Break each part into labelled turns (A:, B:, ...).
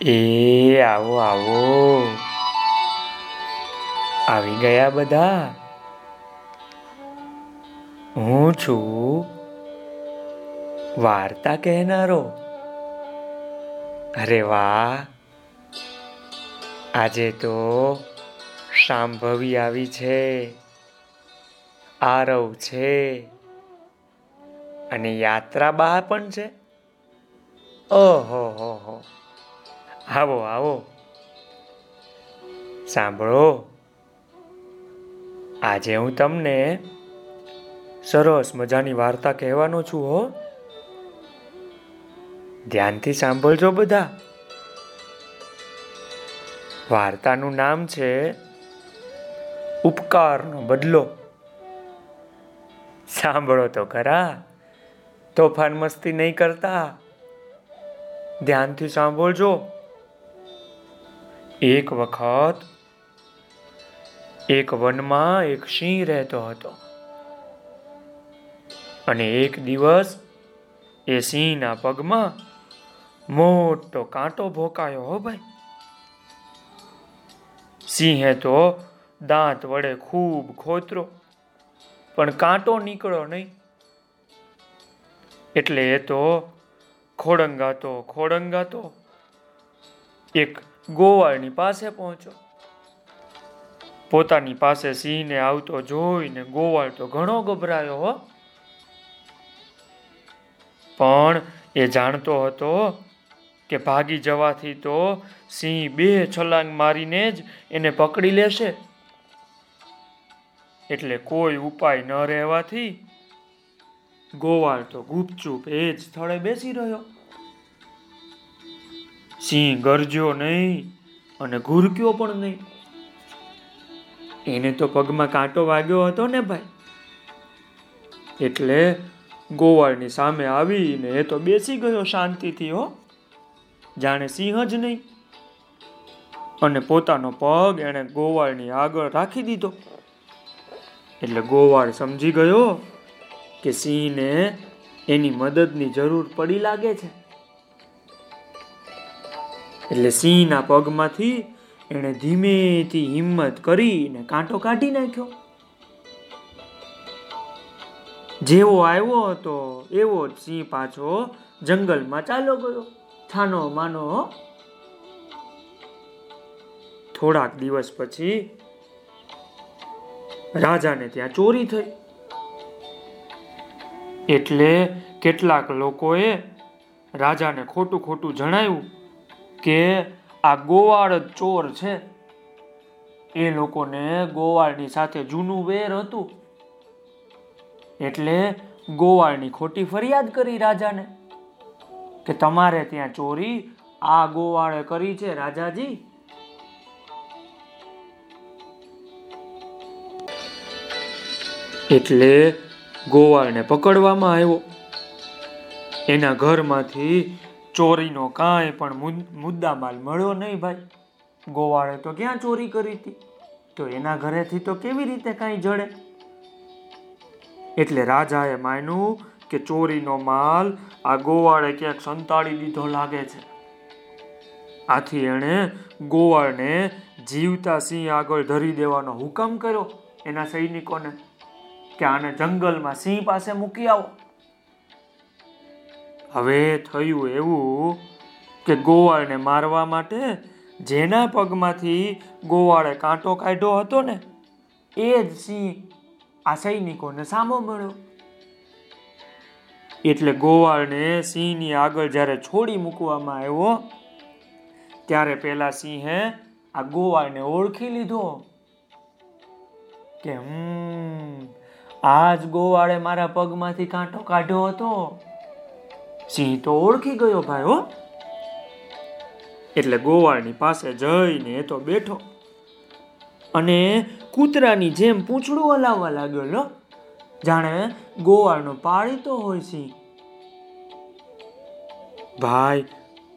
A: એ આવો આવો. આવી ગયા બધા. હું છું વાર્તા કહેનારો. અરે વાહ. આજે તો સાંભવી આવી છે. આરવ છે. અને યાત્રા બા પણ છે. ઓહો, હો હો. આવો આવો. સાંભળો. આજે હું તમને સરસ મજાની વાર્તા કહેવાનો છું, હો. ધ્યાનથી સાંભળજો બધા. વાર્તાનું નામ છે ઉપકારનો બદલો. સાંભળો તો ખરા. તોફાન મસ્તી નહીં કરતા. ધ્યાનથી સાંભળજો. એક વખત એક વનમાં એક સિંહ રહેતો હતો. અને એક દિવસ એ સિંહના પગમાં મોટો કાંટો ભોકાયો, હો ભાઈ. સિંહે તો દાંત વડે ખૂબ ખોતરો, પણ કાંટો નીકળ્યો નહીં. એટલે એ તો ખોડંગાતો ખોડંગાતો એક ગોવાળની પાસે પહોંચ્યો. પોતાની પાસે સિંહને આવતો જોઈને ગોવાળ તો ઘણો ગભરાયો, હો. પણ એ જાણતો હતો કે ભાગી જવાથી તો સિંહ બે છલાંગ મારીને જ એને પકડી લેશે. એટલે કોઈ ઉપાય ન રહેવાથી ગોવાળ તો ગુપચુપ એ જ સ્થળે બેસી રહ્યો. સિંહ ગરજ્યો નહીં અને ઘૂરક્યો પણ નહીં. એને તો પગમાં કાંટો વાગ્યો હતો ને ભાઈ. એટલે ગોવાળની સામે આવીને એ તો બેસી ગયો શાંતિથી હો. જાણે સિંહ જ નહીં. અને પોતાનો પગ એણે ગોવાળની આગળ રાખી દીધો. એટલે ગોવાળ સમજી ગયો કે સિંહને એની મદદની જરૂર પડી લાગે છે. એટલે સિંહના પગમાંથી એણે ધીમેથી હિંમત કરીને કાંટો કાઢી નાખ્યો. જેવો આવ્યો હતો, એવો જ સિંહ પાછો જંગલમાં ચાલો ગયો. છાનો માનો, થોડાક દિવસ પછી રાજાને ત્યાં ચોરી થઈ. એટલે કેટલાક લોકોએ રાજાને ખોટું ખોટું જણાવ્યું. કે આ ગોવાળ ચોર છે. એ લોકોને ગોવાળની સાથે જૂનું વેર હતું. એટલે ગોવાળની ખોટી ફરિયાદ કરી રાજાને કે તમારે ત્યાં ચોરી આ ગોવાળે કરી છે રાજાજી. એટલે ગોવાળને પકડવામાં આવ્યો. એના ઘરમાંથી ચોરીનો કાંઈ પણ મુદ્દા માલ મળ્યો નહીં ભાઈ. ગોવાળે તો ક્યાં ચોરી કરી હતી? તો એના ઘરેથી તો કેવી રીતે કાંઈ જડે? એટલે રાજાએ માન્યું કે ચોરીનો માલ આ ગોવાળે ક્યાંક સંતાડી દીધો લાગે છે. આથી એણે ગોવાળને જીવતા સિંહ આગળ ધરી દેવાનો હુકમ કર્યો એના સૈનિકોને કે આને જંગલમાં સિંહ પાસે મૂકી આવો. હવે થયું એવું કે ગોવાળને મારવા માટે જેના પગમાંથી ગોવાળે કાંટો કાઢ્યો હતો ને, એ જ સિંહ આ સૈનિકોને સામો મળ્યો. એટલે ગોવાળને સિંહની આગળ જ્યારે છોડી મૂકવામાં આવ્યો, ત્યારે પેલા સિંહે આ ગોવાળને ઓળખી લીધો કે, હમ, આજ ગોવાળે મારા પગમાંથી કાંટો કાઢ્યો હતો. સિંહ તો ઓળખી ગયો ભાઈ, હો. એટલે ગોવાળની પાસે જઈને એ તો બેઠો. અને કૂતરાની જેમ પૂંછડું હલાવવા લાગ્યો, લો. જાણે ગોવાળનો પાળીતો હોય સિંહ. ભાઈ,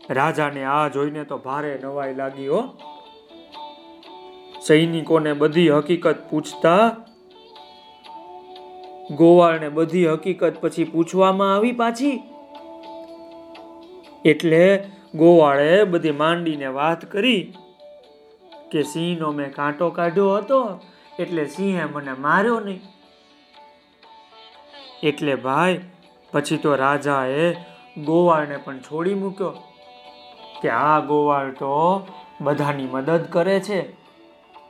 A: રાજાને આ જોઈને તો ભારે નવાઈ લાગી, હો. સૈનિકોને બધી હકીકત પૂછતા ગોવાળને બધી હકીકત પછી પૂછવામાં આવી પાછી. એટલે ગોવાળે બધી માંડીને વાત કરી કે સિંહનો મેં કાંટો કાઢ્યો હતો, એટલે સિંહે મને માર્યો નહીં. એટલે ભાઈ, પછી તો રાજાએ ગોવાળને પણ છોડી મૂક્યો કે આ ગોવાળ તો બધાની મદદ કરે છે.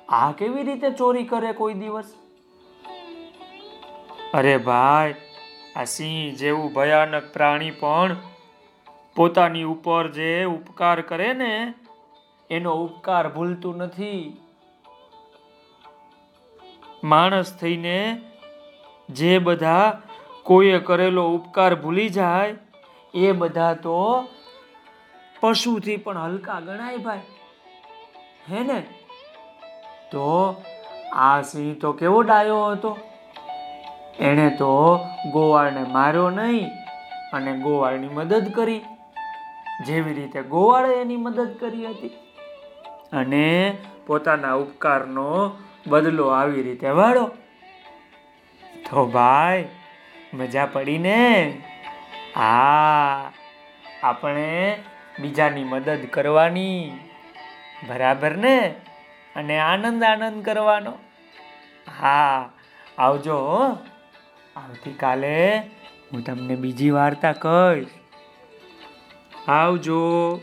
A: આ કેવી રીતે ચોરી કરે કોઈ દિવસ? અરે ભાઈ, આ સિંહ જેવું ભયાનક પ્રાણી પણ પોતાની ઉપર જે ઉપકાર કરે ને, એનો ઉપકાર ભૂલતું નથી. માણસ થઈને જે બધા કોઈએ કરેલો ઉપકાર ભૂલી જાય, એ બધા તો પશુથી પણ હલકા ગણાય ભાઈ. હે ને? તો આ સિંહ તો કેવો ડાયો હતો? એણે તો ગોવાળને માર્યો નહીં અને ગોવાળની મદદ કરી. જેવી રીતે ગોવાળે એની મદદ કરી હતી. અને પોતાના ઉપકારનો બદલો આવી રીતે વાળો. તો ભાઈ, મજા પડી ને હા આપણે બીજાની મદદ કરવાની. બરાબર ને? અને આનંદ આનંદ કરવાનો. હા, આવજો. આવતીકાલે હું તમને બીજી વાર્તા કહીશ. આવજો.